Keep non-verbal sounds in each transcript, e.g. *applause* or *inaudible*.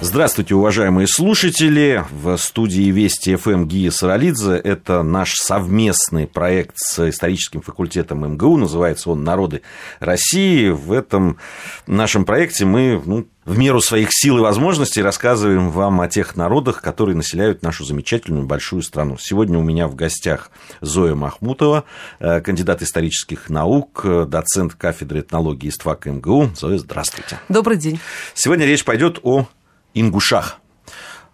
Здравствуйте, уважаемые слушатели. В студии Вести ФМ Гия Саралидзе. Это наш совместный проект с историческим факультетом МГУ. Называется он «Народы России». В этом нашем проекте мы ну, в меру своих сил и возможностей рассказываем вам о тех народах, которые населяют нашу замечательную большую страну. Сегодня у меня в гостях Зоя Махмутова, э, кандидат исторических наук, э, доцент кафедры этнологии ИСТФАК МГУ. Зоя, здравствуйте. Добрый день. Сегодня речь пойдет о ингушах.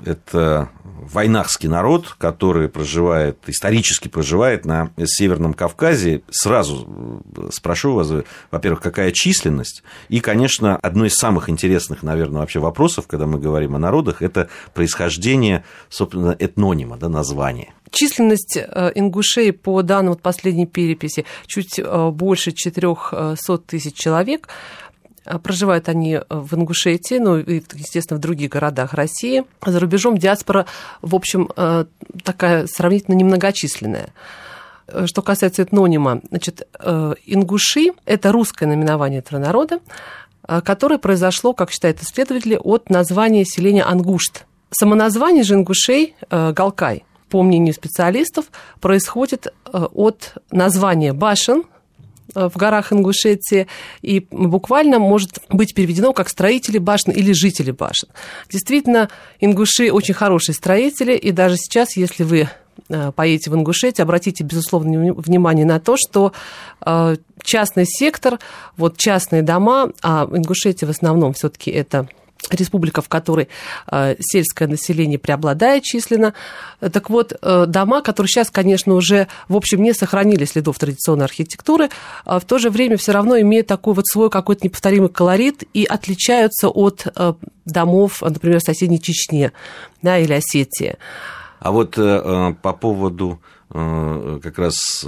Это войнахский народ, который проживает, исторически проживает на Северном Кавказе. Сразу э, спрошу вас, во-первых, какая численность? И, конечно, одно из самых интересных, наверное, вообще вопросов, когда мы говорим о народах, это происхождение, собственно, этнонима, да, названия. Численность э, ингушей по данным последней переписи чуть э, больше 400 тысяч человек. А, проживают они э, в Ингушетии, ну и, естественно, в других городах России. За рубежом диаспора, в общем, э, такая сравнительно немногочисленная. Э, что касается этнонима, значит, ингуши – это русское наименование этого народа, которое произошло, как считают исследователи, от названия селения Ангушт. Самоназвание же ингушей – Галкай, по мнению специалистов, происходит от названия башен, в горах Ингушетии, и буквально может быть переведено как строители башен или жители башен. Действительно, ингуши очень хорошие строители, и даже сейчас, если вы э, поедете в Ингушетию, обратите, безусловно, внимание на то, что э, частный сектор, вот частные дома, а Ингушетия в основном все таки это республика, в которой э, сельское население преобладает численно. Так вот, э, дома, которые сейчас, конечно, уже, в общем, не сохранили следов традиционной архитектуры, а в то же время все равно имеют такой вот свой какой-то неповторимый колорит и отличаются от э, домов, например, в соседней Чечне да, или Осетии. А вот по поводу как раз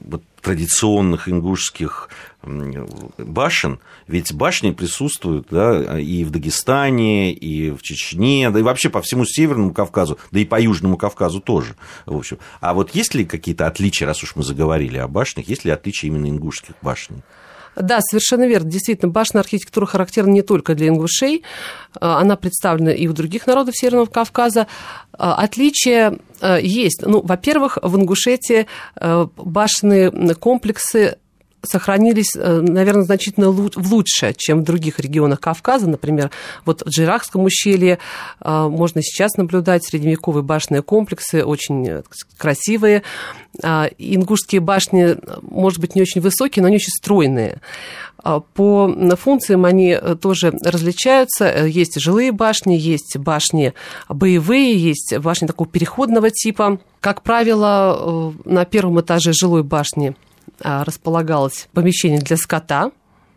вот, традиционных ингушских башен, ведь башни присутствуют да, и в Дагестане, и в Чечне, да и вообще по всему Северному Кавказу, да и по Южному Кавказу тоже. В общем. А вот есть ли какие-то отличия, раз уж мы заговорили о башнях, есть ли отличия именно ингушских башен? Да, совершенно верно. Действительно, башенная архитектура характерна не только для ингушей, она представлена и у других народов Северного Кавказа. Отличия э, есть. Ну, во-первых, в Ингушетии э, башенные комплексы сохранились, э, наверное, значительно лучше, чем в других регионах Кавказа. Например, вот в Джирахском ущелье э, можно сейчас наблюдать средневековые башенные комплексы, очень э, красивые. А, ингушские башни, может быть, не очень высокие, но они очень стройные. А, по функциям они тоже различаются. Есть жилые башни, есть башни боевые, есть башни такого переходного типа. Как правило, на первом этаже жилой башни располагалось помещение для скота,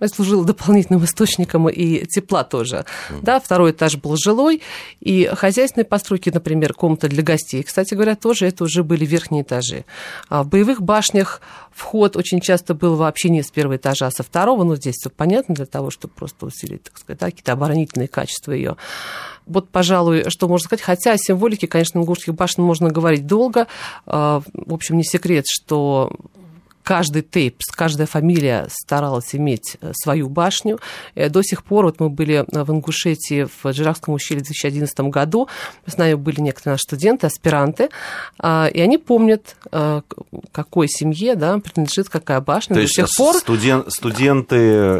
служило дополнительным источником и тепла тоже. Mm. Да, второй этаж был жилой, и хозяйственные постройки, например, комната для гостей, кстати говоря, тоже это уже были верхние этажи. А в боевых башнях вход очень часто был вообще не с первого этажа, а со второго, но здесь все понятно, для того, чтобы просто усилить, так сказать, да, какие-то оборонительные качества ее. Вот, пожалуй, что можно сказать. Хотя о символике, конечно, ингушских башен можно говорить долго. А, в общем, не секрет, что каждый тейпс, каждая фамилия старалась иметь э, свою башню. Э, до сих пор, вот мы были в Ингушетии в Джирахском ущелье в 2011 году, с нами были некоторые наши студенты, аспиранты, а, и они помнят, э, какой семье да, принадлежит какая башня. То есть до сих пор... студен... студенты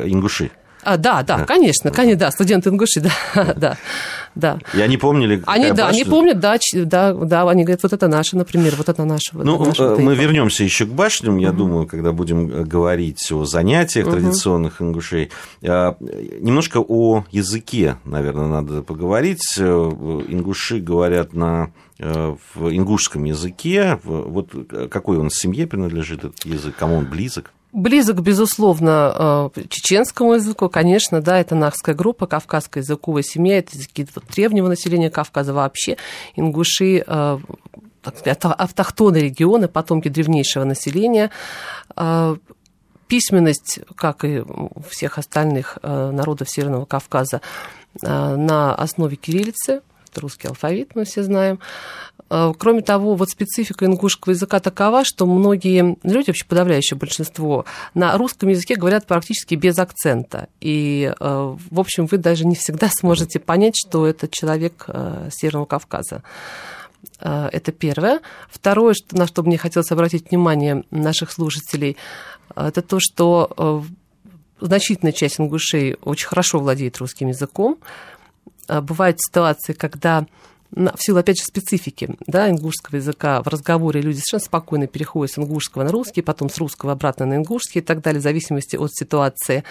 ингуши? А, да, да, конечно, конечно, да, студенты Ингуши, *laughs* да, да, да. И они помнили, Они, да, башня? они помнят, да, да, да, они говорят, вот это наше, например, вот это наше. Вот ну, это наше, вот мы вернемся еще к башням, я угу. думаю, когда будем э, говорить о занятиях угу. традиционных ингушей. А, немножко о языке, наверное, надо поговорить. Э, ингуши говорят на э, в ингушском языке. Вот какой он семье принадлежит этот язык, кому он близок? Близок, безусловно, э, чеченскому языку, конечно, да, это нахская группа, кавказская языковая семья, это языки древнего населения Кавказа вообще, ингуши, э, автохтоны регионы, потомки древнейшего населения. Э, письменность, как и всех остальных народов Северного Кавказа, на основе кириллицы – это русский алфавит, мы все знаем. Э, кроме того, вот специфика ингушского языка такова, что многие люди, вообще подавляющее большинство, на русском языке говорят практически без акцента. И, э, в общем, вы даже не всегда *laughs* сможете понять, что это человек э, Северного Кавказа. Это первое. Второе, на что мне хотелось обратить внимание наших слушателей, это то, что значительная часть ингушей очень хорошо владеет русским языком. Бывают ситуации, когда в силу, опять же, специфики да, ингушского языка в разговоре люди совершенно спокойно переходят с ингушского на русский, потом с русского обратно на ингушский и так далее, в зависимости от ситуации.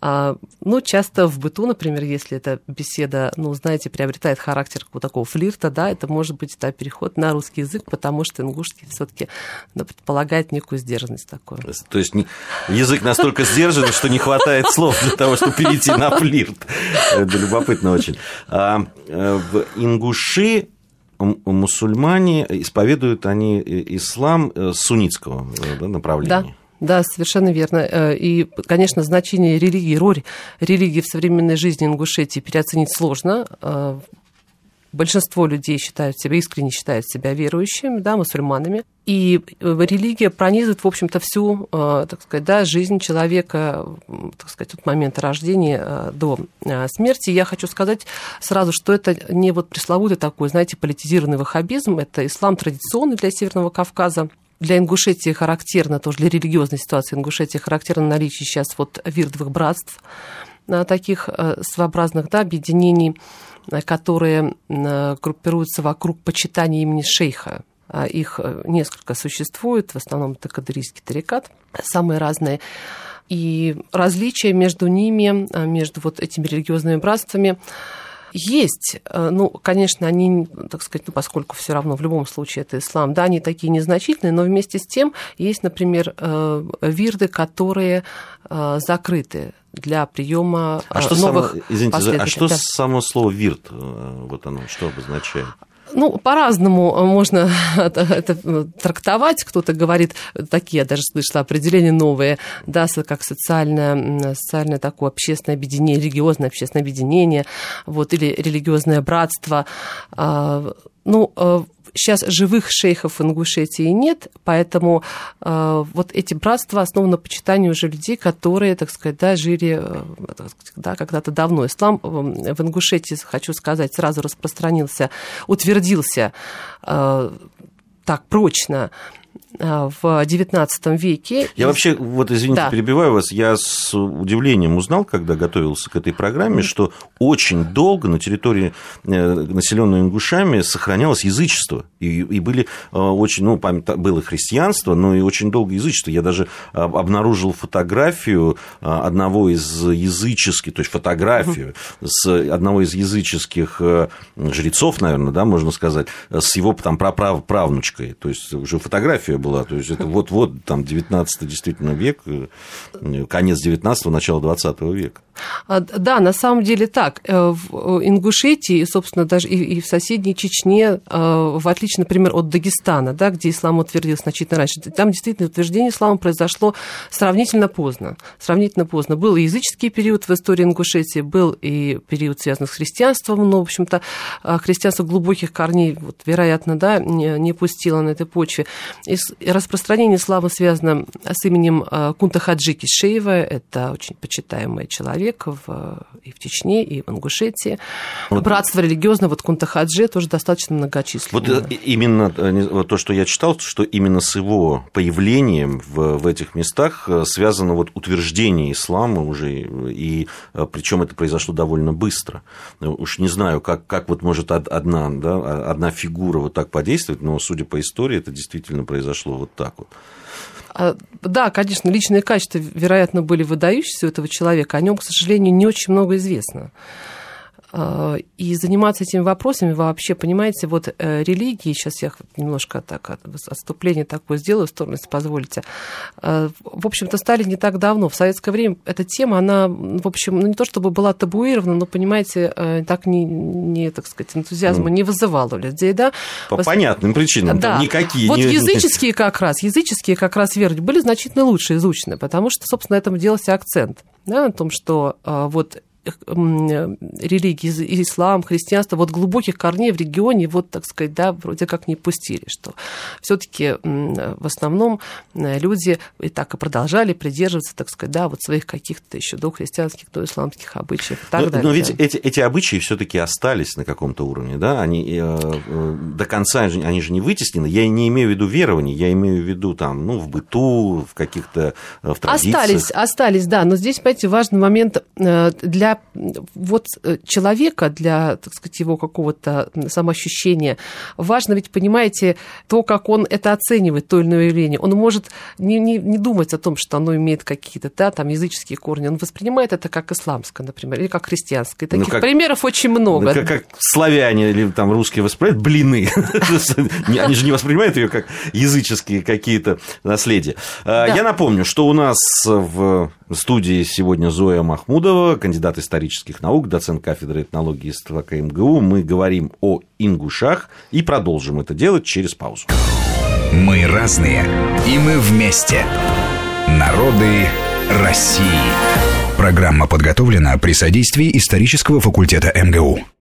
А, ну, часто в быту, например, если эта беседа, ну, знаете, приобретает характер вот такого флирта, да, это может быть да, переход на русский язык, потому что ингушский все-таки ну, предполагает некую сдержанность такую. То есть язык настолько сдержан, что не хватает слов для того, чтобы перейти на флирт. Это любопытно очень. А, э, в ингуши мусульмане исповедуют они ислам э, суннитского э, да, направления. Да. Да, совершенно верно. Э, и, конечно, значение религии, роль религии в современной жизни Ингушетии переоценить сложно. Э, большинство людей считают себя, искренне считают себя верующими, да, мусульманами. И э, религия пронизывает, в общем-то, всю, так сказать, да, жизнь человека, так сказать, от момента рождения до смерти. Я хочу сказать сразу, что это не вот пресловутый такой, знаете, политизированный ваххабизм, это ислам традиционный для Северного Кавказа, для Ингушетии характерно, тоже для религиозной ситуации Ингушетии характерно наличие сейчас вот вирдовых братств, э, таких э, своеобразных да, объединений, э, которые группируются вокруг почитания имени шейха. А их несколько существует, в основном это кадырийский тарикат, самые разные. И различия между ними, между вот этими религиозными братствами, есть, э, ну, конечно, они, так сказать, ну, поскольку все равно в любом случае это ислам, да, они такие незначительные, но вместе с тем есть, например, э, вирды, которые э, закрыты для приема а что новых само, извините, а что да. само слово вирт, вот оно что обозначает? Ну, по-разному можно *laughs* это трактовать. Кто-то говорит, такие, я даже слышала определения новые, да, как социальное, социальное такое общественное объединение, религиозное общественное объединение, вот, или религиозное братство. А, ну, э, сейчас живых шейхов в Ингушетии нет, поэтому э, вот эти братства основаны на почитании уже людей, которые, так сказать, да, жили э, да, когда-то давно. Ислам э, в Ингушетии, хочу сказать, сразу распространился, утвердился э, так прочно в XIX веке. Я вообще, вот извините, да. перебиваю вас, я с удивлением узнал, когда готовился к этой программе, что очень долго на территории, э, населенной ингушами, сохранялось язычество. И, и были э, очень, ну, было христианство, но и очень долго язычество. Я даже обнаружил фотографию одного из языческих, то есть фотографию угу. с одного из языческих жрецов, наверное, да, можно сказать, с его там праправнучкой. То есть уже фотография была. То есть это вот-вот там 19 действительно век, э, конец 19 начало 20 века. А, да, на самом деле так. Э, в Ингушетии, собственно, даже и в соседней Чечне, э, в отличие, например, от Дагестана, да, где ислам утвердился значительно раньше, там действительно утверждение ислама произошло сравнительно поздно. Сравнительно поздно. Был и языческий период в истории Ингушетии, был и период, связанный с христианством, но, в общем-то, христианство глубоких корней, вот, вероятно, да, не, не пустило на этой почве. И распространение славы связано с именем э, Кунта Хаджи Кишеева. Это очень почитаемый человек в, и в Чечне, и в Ингушетии. Вот. Братство религиозное, вот Кунта Хаджи тоже достаточно многочисленное. Вот э, именно э, то, что я читал, что именно с его появлением в, в этих местах связано вот утверждение ислама уже, и причем это произошло довольно быстро. Уж не знаю, как, как вот может одна, да, одна фигура вот так подействовать, но судя по истории, это действительно произошло произошло вот так вот. А, да, конечно, личные качества, вероятно, были выдающиеся у этого человека. О нем, к сожалению, не очень много известно. А, и заниматься этими вопросами вообще, понимаете, вот э, религии, сейчас я немножко так отступление такое сделаю в сторону, если позволите, а, в общем-то, стали не так давно. В советское время эта тема, она, в общем, ну не то чтобы была табуирована, но, понимаете, э, так не, не так сказать, энтузиазма не вызывала у людей, да? По понятным причинам, да. никакие. Вот не... языческие как раз, языческие как раз веры были значительно лучше изучены, потому что, собственно, на этом делался акцент, да, на том, что вот религии, ислам, христианство, вот глубоких корней в регионе, вот, так сказать, да, вроде как не пустили, что все-таки в основном люди и так и продолжали придерживаться, так сказать, да, вот своих каких-то еще дохристианских, доисламских обычаев и так но, далее. Но ведь эти, эти обычаи все-таки остались на каком-то уровне, да, они э, э, до конца, они же не вытеснены, я не имею в виду верования, я имею в виду там, ну, в быту, в каких-то э, в традициях. Остались, остались, да, но здесь, понимаете, важный момент э, для вот э, человека, для, так сказать, его какого-то самоощущения, важно ведь, понимаете, то, как он это оценивает, то или иное явление. Он может не, не, не думать о том, что оно имеет какие-то, да, там, языческие корни, он воспринимает это как исламское, например, или как христианское. Таких ну, как, примеров очень много. Как, как славяне или там русские воспринимают блины. *laughs* Они же не воспринимают ее как языческие какие-то наследия. А, я напомню, что у нас в студии сегодня Зоя Махмудова, кандидат исторических наук, доцент кафедры этнологии СТВК МГУ. Мы говорим о ингушах и продолжим это делать через паузу. Мы разные, и мы вместе. Народы России. Программа подготовлена при содействии исторического факультета МГУ.